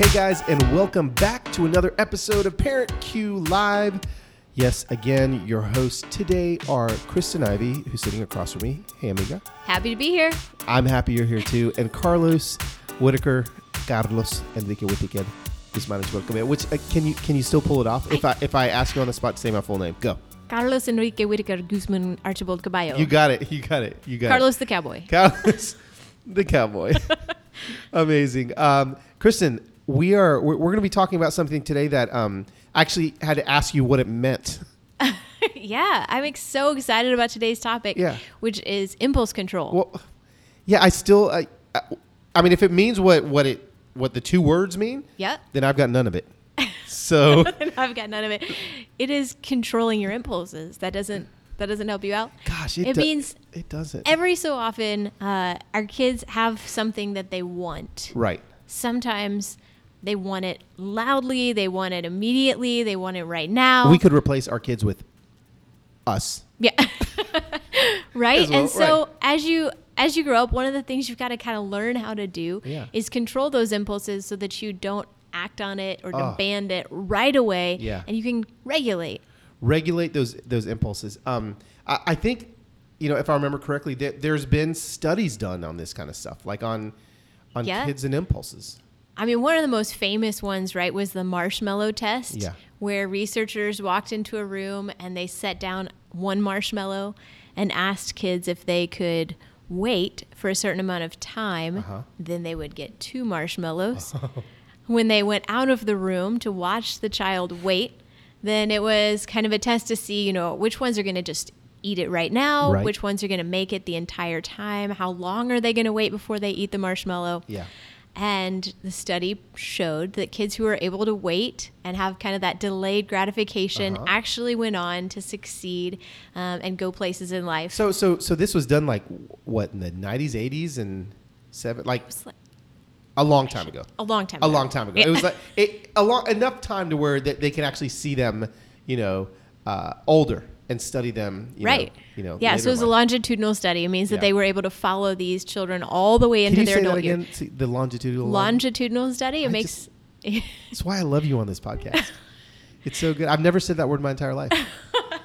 Hey guys, and welcome back to another episode of Parent Cue Live. Yes, again, your hosts today are Kristen Ivy, who's sitting across from me. Hey, amiga. Happy to be here. I'm happy you're here too. And Carlos Whitaker, Carlos Enrique Whitaker, who's managed welcome. Which uh, can you can you still pull it off? If I if I ask you on the spot to say my full name, go. Carlos Enrique Whitaker Guzman Archibald Caballo. You got it. You got it. You got it. Carlos the Cowboy. Carlos, the cowboy. Amazing. Um, Kristen, we are we're, we're going to be talking about something today that um, I actually had to ask you what it meant. yeah, I'm ex- so excited about today's topic, Yeah. which is impulse control. Well, yeah, I still I, I, I mean, if it means what what it what the two words mean, yep. then I've got none of it. So, I've got none of it. It is controlling your impulses. That doesn't that doesn't help you out. gosh, it, It do- means it doesn't. every so often uh, our kids have something that they want. right. Sometimes they want it loudly, they want it immediately, they want it right now. We could replace our kids with us. Yeah. right? Well, and so as you as you grow up, one of the things you've got to kind of learn how to do Yeah. is control those impulses so that you don't act on it or Oh. demand it right away Yeah. and you can regulate. regulate those those impulses. Um, I, I think, you know, if I remember correctly, there, there's been studies done on this kind of stuff, like on on Yeah. kids and impulses. I mean, one of the most famous ones, right, was the marshmallow test, Yeah. where researchers walked into a room and they set down one marshmallow and asked kids if they could wait for a certain amount of time. Uh-huh. Then they would get two marshmallows. when they went out of the room to watch the child wait, then it was kind of a test to see, you know, which ones are going to just eat it right now, Right. which ones are going to make it the entire time, how long are they going to wait before they eat the marshmallow. Yeah. And the study showed that kids who were able to wait and have kind of that delayed gratification Uh-huh. actually went on to succeed um, and go places in life. So so so this was done like what in the 90s, 80s, and seven like like a long time ago. a long time A ago. long time ago. Yeah. It was like it, a long enough time to where that they can actually see them, you know, uh, older and study them. You right. Know, you know. yeah, so it was a longitudinal study. It means Yeah. that they were able to follow these children all the way Can into their adult years. The longitudinal. Longitudinal study. It I makes That's why I love you on this podcast. it's so good. I've never said that word in my entire life.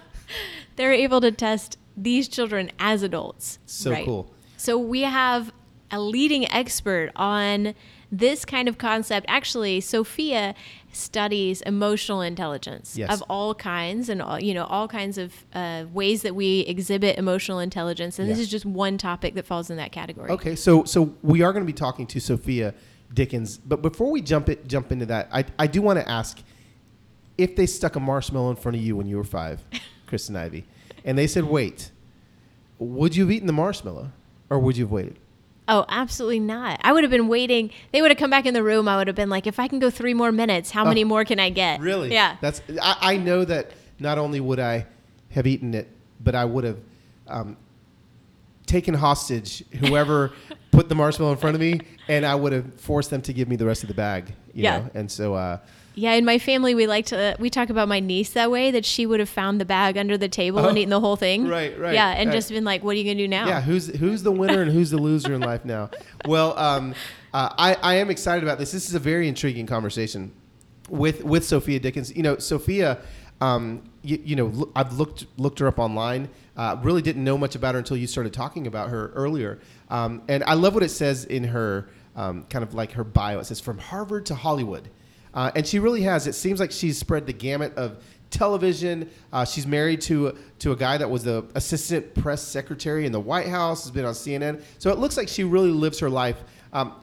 they're able to test these children as adults. So cool. So we have a leading expert on this kind of concept. Actually, Sophia studies emotional intelligence Yes. of all kinds and all, you know all kinds of uh, ways that we exhibit emotional intelligence. And this is just one topic that falls in that category. Okay, so so we are going to be talking to Sophia Dickens, but before we jump it jump into that, I I do want to ask if they stuck a marshmallow in front of you when you were five, Kristen Ivy, and they said wait, would you have eaten the marshmallow or would you have waited? Oh, absolutely not. I would have been waiting. They would have come back in the room. I would have been like, if I can go three more minutes, how many Oh. more can I get? Really? Yeah. That's I, I know that not only would I have eaten it, but I would have um, taken hostage whoever put the marshmallow in front of me, and I would have forced them to give me the rest of the bag. You Yeah. Know? And so. Uh, Yeah, in my family, we like to we talk about my niece that way that she would have found the bag under the table and Oh, eaten the whole thing. right, right, Yeah, and right. just been like, "What are you gonna do now?" Yeah, who's who's the winner and who's the loser in life now? Well, um, uh, I I am excited about this. This is a very intriguing conversation with with Sophia Dickens. You know, Sophia, um, you, you know, loo- I've looked looked her up online. Uh, really didn't know much about her until you started talking about her earlier. Um, and I love what it says in her um, kind of like her bio. It says from Harvard to Hollywood. Uh, and she really has. It seems like she's spread the gamut of television. Uh, she's married to to a guy that was the assistant press secretary in the White House. Has been on CNN. So it looks like she really lives her life um,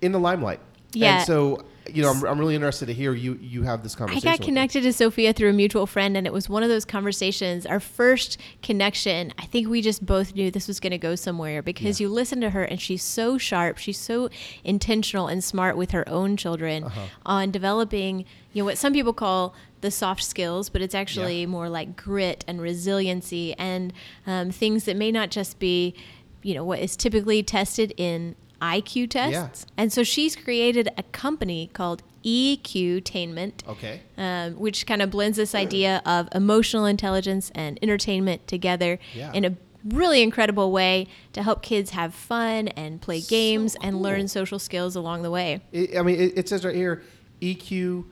in the limelight. Yeah. And so you know, I'm, I'm really interested to hear you you have this conversation. I got connected to Sophia through a mutual friend, and it was one of those conversations. Our first connection, I think we just both knew this was going to go somewhere because Yeah. you listen to her, and she's so sharp. She's so intentional and smart with her own children Uh-huh. on developing, you know, what some people call the soft skills, but it's actually Yeah. more like grit and resiliency and um, things that may not just be, you know, what is typically tested in IQ tests. And so she's created a company called EQ-tainment Okay. um, which kind of blends this idea of emotional intelligence and entertainment together Yeah. in a really incredible way to help kids have fun and play So games and learn social skills along the way. It, I mean, it, it says right here, EQ,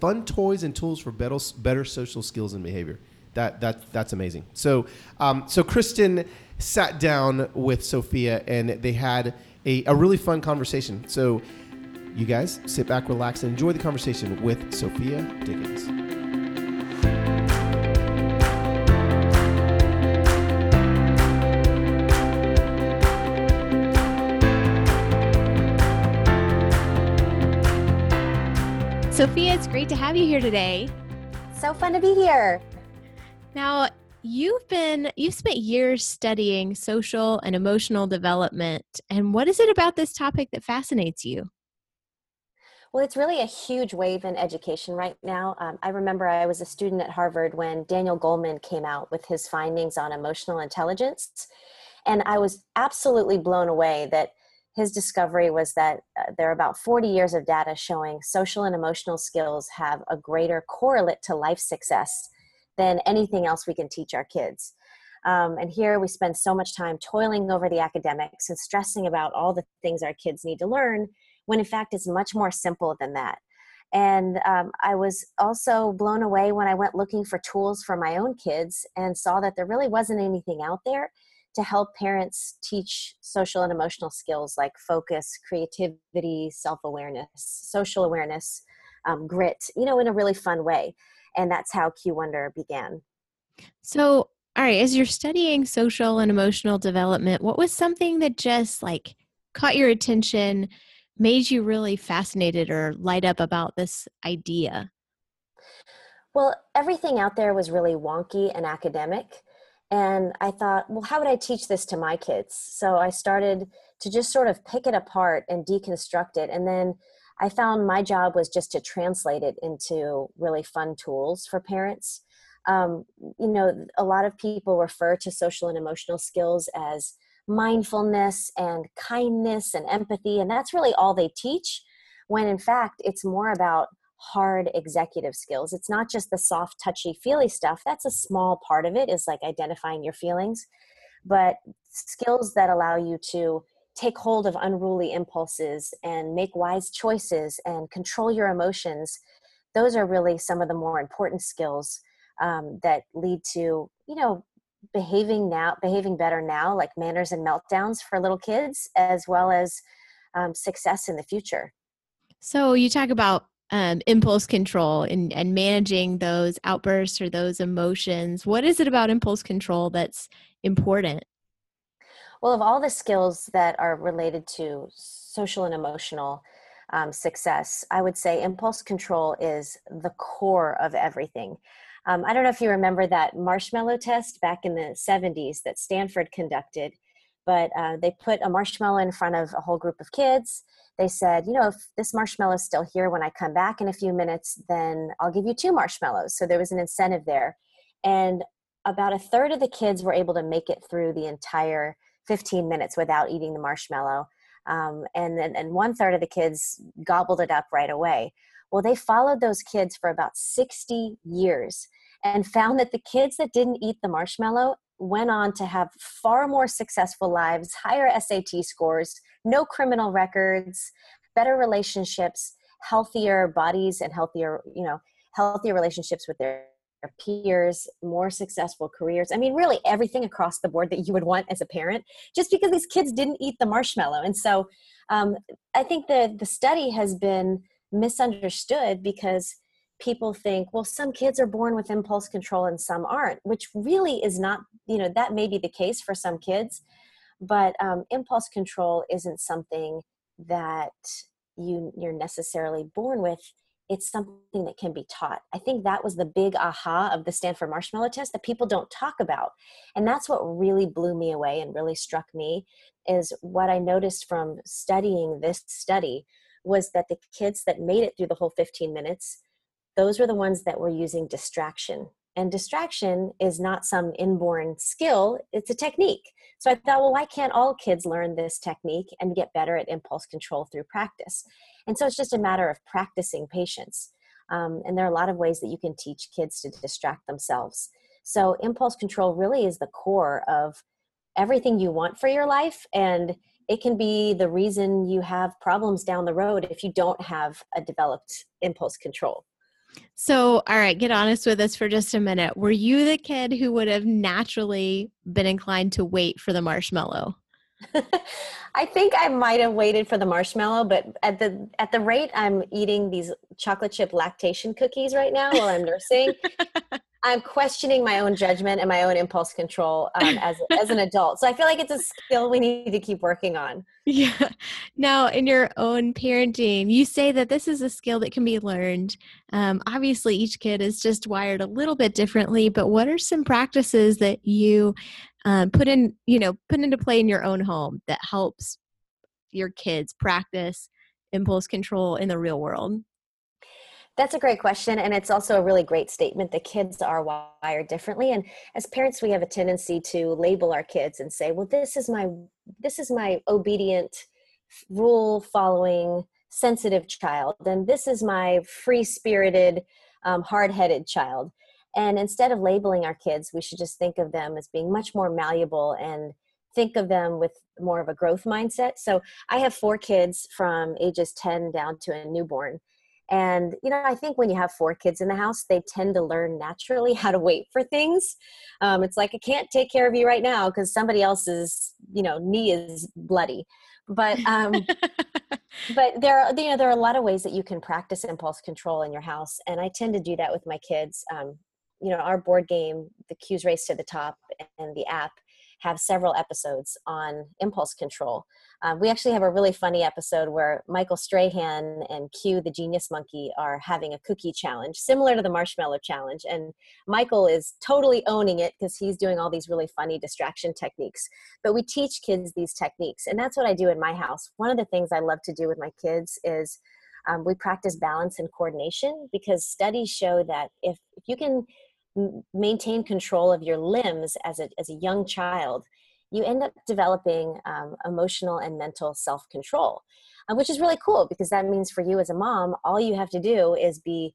fun toys and tools for better, better social skills and behavior. That, that, that's amazing. So, um, so Kristen sat down with Sophia and they had a, a really fun conversation. So, you guys sit back, relax, and enjoy the conversation with Sophia Dickens. Sophia, it's great to have you here today. So fun to be here. Now, you've been you've spent years studying social and emotional development and what is it about this topic that fascinates you? Well it's really a huge wave in education right now. Um, i remember i was a student at harvard when daniel goleman came out with his findings on emotional intelligence and i was absolutely blown away that his discovery was that uh, there are about 40 years of data showing social and emotional skills have a greater correlate to life success than anything else we can teach our kids. Um, and here we spend so much time toiling over the academics and stressing about all the things our kids need to learn, when in fact it's much more simple than that. And um, I was also blown away when I went looking for tools for my own kids and saw that there really wasn't anything out there to help parents teach social and emotional skills like focus, creativity, self awareness, social awareness, um, grit, you know, in a really fun way and that's how Q Wonder began. So, all right, as you're studying social and emotional development, what was something that just like caught your attention, made you really fascinated or light up about this idea? Well, everything out there was really wonky and academic. And I thought, well, how would I teach this to my kids? So I started to just sort of pick it apart and deconstruct it. And then I found my job was just to translate it into really fun tools for parents. Um, you know, a lot of people refer to social and emotional skills as mindfulness and kindness and empathy, and that's really all they teach, when in fact it's more about hard executive skills. It's not just the soft, touchy, feely stuff. That's a small part of it, is like identifying your feelings. But skills that allow you to take hold of unruly impulses and make wise choices and control your emotions those are really some of the more important skills um, that lead to you know behaving now behaving better now like manners and meltdowns for little kids as well as um, success in the future. So you talk about um, impulse control and, and managing those outbursts or those emotions. What is it about impulse control that's important well, of all the skills that are related to social and emotional um, success, I would say impulse control is the core of everything. Um, I don't know if you remember that marshmallow test back in the 70s that Stanford conducted, but uh, they put a marshmallow in front of a whole group of kids. They said, you know, if this marshmallow is still here when I come back in a few minutes, then I'll give you two marshmallows. So there was an incentive there. And about a third of the kids were able to make it through the entire 15 minutes without eating the marshmallow. Um, and then and one third of the kids gobbled it up right away. Well, they followed those kids for about 60 years and found that the kids that didn't eat the marshmallow went on to have far more successful lives, higher SAT scores, no criminal records, better relationships, healthier bodies, and healthier, you know, healthier relationships with their peers, more successful careers. I mean, really everything across the board that you would want as a parent, just because these kids didn't eat the marshmallow. And so um, I think the, the study has been misunderstood because people think, well, some kids are born with impulse control and some aren't, which really is not, you know, that may be the case for some kids. But um, impulse control isn't something that you you're necessarily born with it's something that can be taught. I think that was the big aha of the Stanford Marshmallow Test that people don't talk about. And that's what really blew me away and really struck me is what I noticed from studying this study was that the kids that made it through the whole 15 minutes, those were the ones that were using distraction. And distraction is not some inborn skill, it's a technique. So I thought, well, why can't all kids learn this technique and get better at impulse control through practice? And so it's just a matter of practicing patience. Um, and there are a lot of ways that you can teach kids to distract themselves. So impulse control really is the core of everything you want for your life. And it can be the reason you have problems down the road if you don't have a developed impulse control. So, all right, get honest with us for just a minute. Were you the kid who would have naturally been inclined to wait for the marshmallow? I think I might have waited for the marshmallow, but at the at the rate I'm eating these chocolate chip lactation cookies right now while I'm nursing, I'm questioning my own judgment and my own impulse control um, as as an adult. So I feel like it's a skill we need to keep working on. Yeah. Now, in your own parenting, you say that this is a skill that can be learned. Um, obviously, each kid is just wired a little bit differently. But what are some practices that you um, put in, you know, put into play in your own home that helps your kids practice impulse control in the real world? That's a great question. And it's also a really great statement the kids are wired differently. And as parents, we have a tendency to label our kids and say, well, this is my this is my obedient, rule following, sensitive child, and this is my free spirited, um, hard headed child. And instead of labeling our kids, we should just think of them as being much more malleable and think of them with more of a growth mindset. So I have four kids from ages 10 down to a newborn. And, you know, I think when you have four kids in the house, they tend to learn naturally how to wait for things. Um, it's like, I can't take care of you right now because somebody else's, you know, knee is bloody. But, um, but there are, you know, there are a lot of ways that you can practice impulse control in your house. And I tend to do that with my kids. Um, you know, our board game, the Q's Race to the Top and the app have several episodes on impulse control. Uh, we actually have a really funny episode where Michael Strahan and Q, the genius monkey, are having a cookie challenge, similar to the marshmallow challenge. And Michael is totally owning it because he's doing all these really funny distraction techniques. But we teach kids these techniques, and that's what I do in my house. One of the things I love to do with my kids is um, we practice balance and coordination because studies show that if, if you can maintain control of your limbs as a, as a young child, you end up developing um, emotional and mental self control, uh, which is really cool because that means for you as a mom, all you have to do is be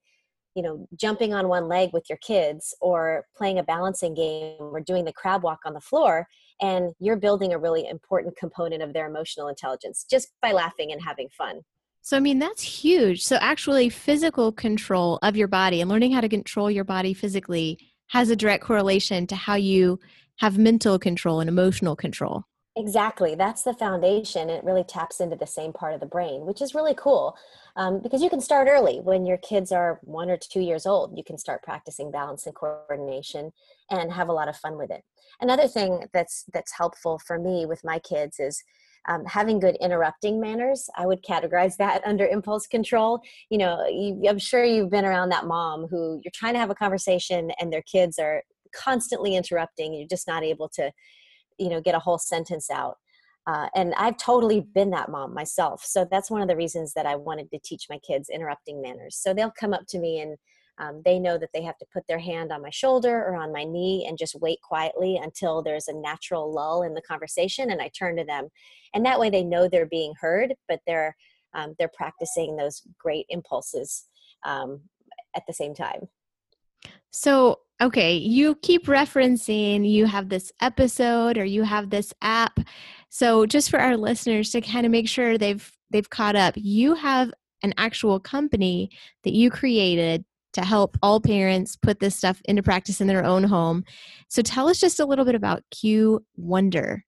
you know jumping on one leg with your kids or playing a balancing game or doing the crab walk on the floor and you're building a really important component of their emotional intelligence just by laughing and having fun so, I mean, that's huge. So, actually, physical control of your body and learning how to control your body physically has a direct correlation to how you have mental control and emotional control. Exactly. That's the foundation. It really taps into the same part of the brain, which is really cool um, because you can start early. When your kids are one or two years old, you can start practicing balance and coordination and have a lot of fun with it. Another thing that's that's helpful for me with my kids is um, having good interrupting manners i would categorize that under impulse control you know you, i'm sure you've been around that mom who you're trying to have a conversation and their kids are constantly interrupting you're just not able to you know get a whole sentence out uh, and I've totally been that mom myself. So that's one of the reasons that I wanted to teach my kids interrupting manners. So they'll come up to me and um, they know that they have to put their hand on my shoulder or on my knee and just wait quietly until there's a natural lull in the conversation and I turn to them. And that way they know they're being heard, but they're um, they're practicing those great impulses um, at the same time. So, okay, you keep referencing you have this episode or you have this app. So, just for our listeners to kind of make sure they've they've caught up, you have an actual company that you created to help all parents put this stuff into practice in their own home. So tell us just a little bit about Q Wonder.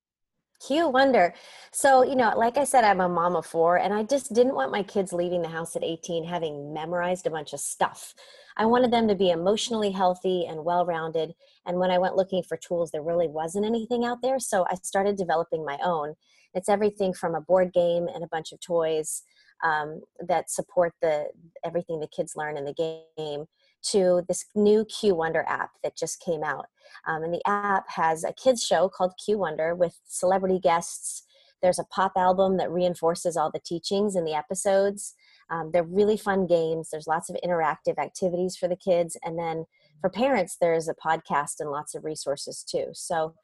Q Wonder. So, you know, like I said, I'm a mom of four, and I just didn't want my kids leaving the house at 18 having memorized a bunch of stuff. I wanted them to be emotionally healthy and well rounded. And when I went looking for tools, there really wasn't anything out there. So I started developing my own. It's everything from a board game and a bunch of toys um, that support the everything the kids learn in the game to this new Q Wonder app that just came out. Um, and the app has a kids show called Q Wonder with celebrity guests. There's a pop album that reinforces all the teachings in the episodes. Um, they're really fun games. There's lots of interactive activities for the kids. And then for parents, there's a podcast and lots of resources too. So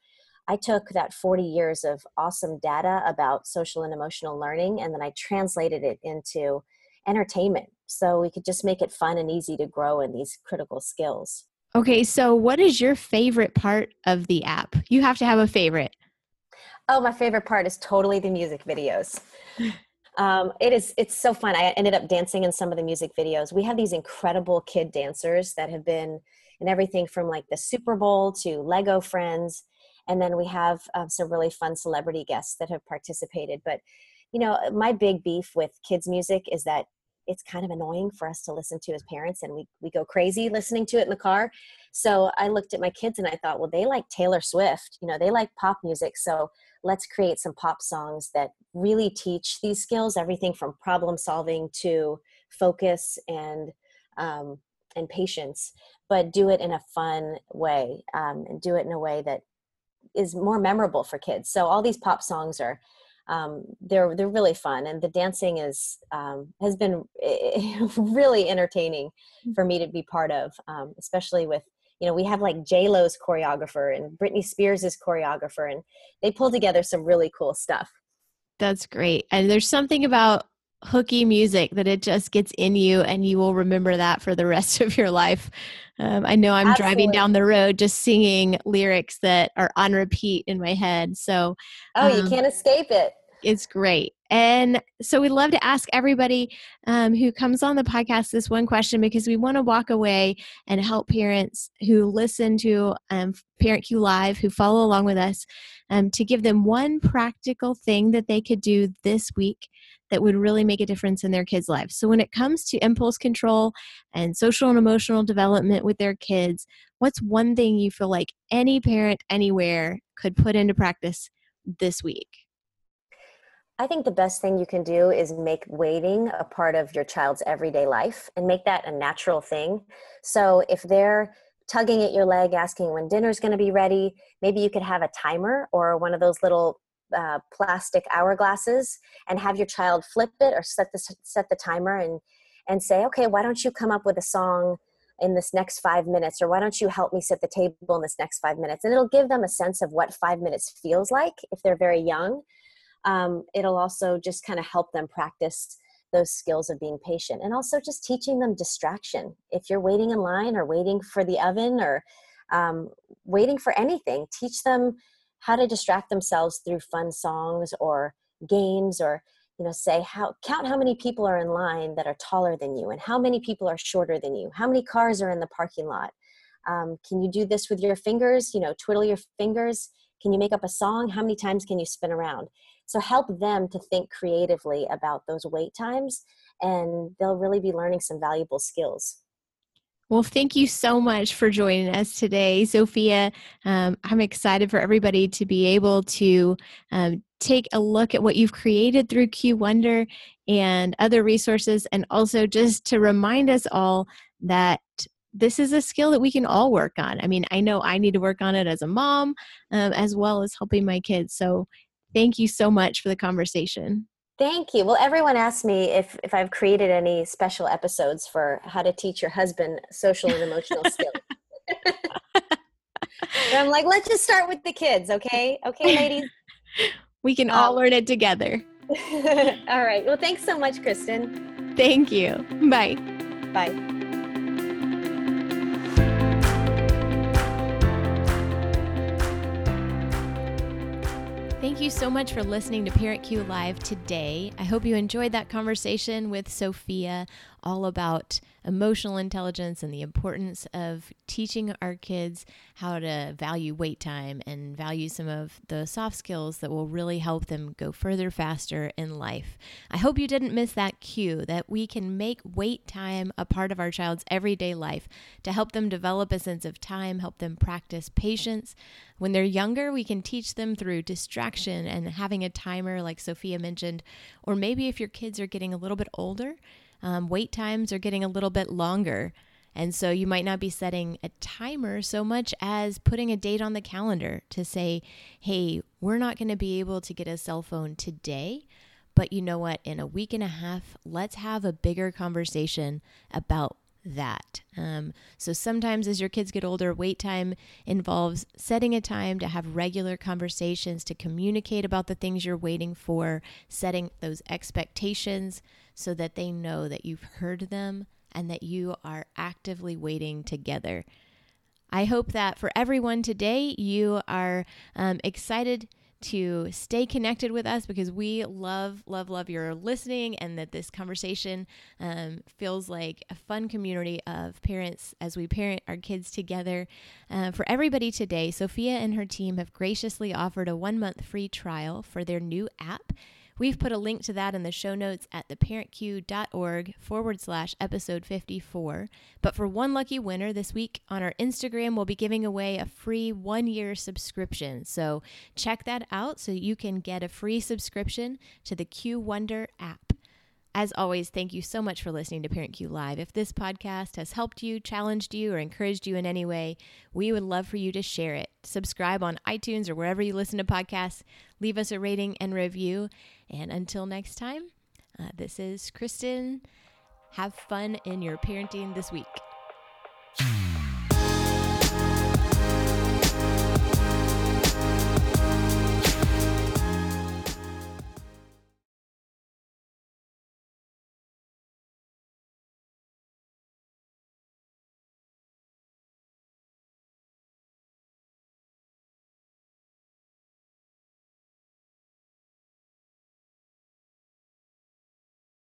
I took that 40 years of awesome data about social and emotional learning and then I translated it into entertainment so we could just make it fun and easy to grow in these critical skills. Okay, so what is your favorite part of the app? You have to have a favorite. Oh, my favorite part is totally the music videos. Um, it is it's so fun. I ended up dancing in some of the music videos. We have these incredible kid dancers that have been in everything from like the Super Bowl to Lego Friends, and then we have um, some really fun celebrity guests that have participated. But you know, my big beef with kids music is that it's kind of annoying for us to listen to as parents and we, we go crazy listening to it in the car so i looked at my kids and i thought well they like taylor swift you know they like pop music so let's create some pop songs that really teach these skills everything from problem solving to focus and um, and patience but do it in a fun way um, and do it in a way that is more memorable for kids so all these pop songs are um, they're they're really fun and the dancing is um, has been really entertaining mm. for me to be part of um, especially with you know we have like j lo's choreographer and britney spears' choreographer and they pull together some really cool stuff that's great and there's something about hooky music that it just gets in you and you will remember that for the rest of your life um, i know i'm Absolutely. driving down the road just singing lyrics that are on repeat in my head so oh um, you can't escape it it's great. And so we love to ask everybody um, who comes on the podcast this one question because we want to walk away and help parents who listen to um, Parent Cue Live, who follow along with us, um, to give them one practical thing that they could do this week that would really make a difference in their kids' lives. So when it comes to impulse control and social and emotional development with their kids, what's one thing you feel like any parent anywhere could put into practice this week? I think the best thing you can do is make waiting a part of your child's everyday life and make that a natural thing. So if they're tugging at your leg, asking when dinner's going to be ready, maybe you could have a timer or one of those little uh, plastic hourglasses and have your child flip it or set the set the timer and and say, okay, why don't you come up with a song in this next five minutes, or why don't you help me set the table in this next five minutes? And it'll give them a sense of what five minutes feels like if they're very young um, it'll also just kind of help them practice those skills of being patient and also just teaching them distraction. If you're waiting in line or waiting for the oven or um, waiting for anything teach them how to distract themselves through fun songs or games or you know say how count how many people are in line that are taller than you and how many people are shorter than you. How many cars are in the parking lot? Um, can you do this with your fingers? You know twiddle your fingers. Can you make up a song? How many times can you spin around so help them to think creatively about those wait times and they'll really be learning some valuable skills. Well, thank you so much for joining us today, Sophia. Um, I'm excited for everybody to be able to um, take a look at what you've created through Q Wonder and other resources, and also just to remind us all that this is a skill that we can all work on. I mean, I know I need to work on it as a mom, um, as well as helping my kids. So Thank you so much for the conversation. Thank you. Well, everyone asked me if, if I've created any special episodes for how to teach your husband social and emotional skills. I'm like, let's just start with the kids, okay? Okay, ladies? We can all um, learn it together. all right. Well, thanks so much, Kristen. Thank you. Bye. Bye. Thank you so much for listening to Parent Cue Live today. I hope you enjoyed that conversation with Sophia all about emotional intelligence and the importance of teaching our kids how to value wait time and value some of the soft skills that will really help them go further faster in life. I hope you didn't miss that cue that we can make wait time a part of our child's everyday life to help them develop a sense of time, help them practice patience. When they're younger, we can teach them through distraction and having a timer, like Sophia mentioned. Or maybe if your kids are getting a little bit older, um, wait times are getting a little bit longer. And so you might not be setting a timer so much as putting a date on the calendar to say, hey, we're not going to be able to get a cell phone today. But you know what? In a week and a half, let's have a bigger conversation about that. Um, so sometimes as your kids get older, wait time involves setting a time to have regular conversations, to communicate about the things you're waiting for, setting those expectations so that they know that you've heard them and that you are actively waiting together. I hope that for everyone today, you are um, excited to stay connected with us because we love, love, love your listening and that this conversation um, feels like a fun community of parents as we parent our kids together. Uh, for everybody today, Sophia and her team have graciously offered a one month free trial for their new app. We've put a link to that in the show notes at theparentcue.org forward slash episode 54. But for one lucky winner this week on our Instagram, we'll be giving away a free one year subscription. So check that out so you can get a free subscription to the Q Wonder app. As always, thank you so much for listening to Parent Cue Live. If this podcast has helped you, challenged you, or encouraged you in any way, we would love for you to share it. Subscribe on iTunes or wherever you listen to podcasts. Leave us a rating and review. And until next time, uh, this is Kristen. Have fun in your parenting this week.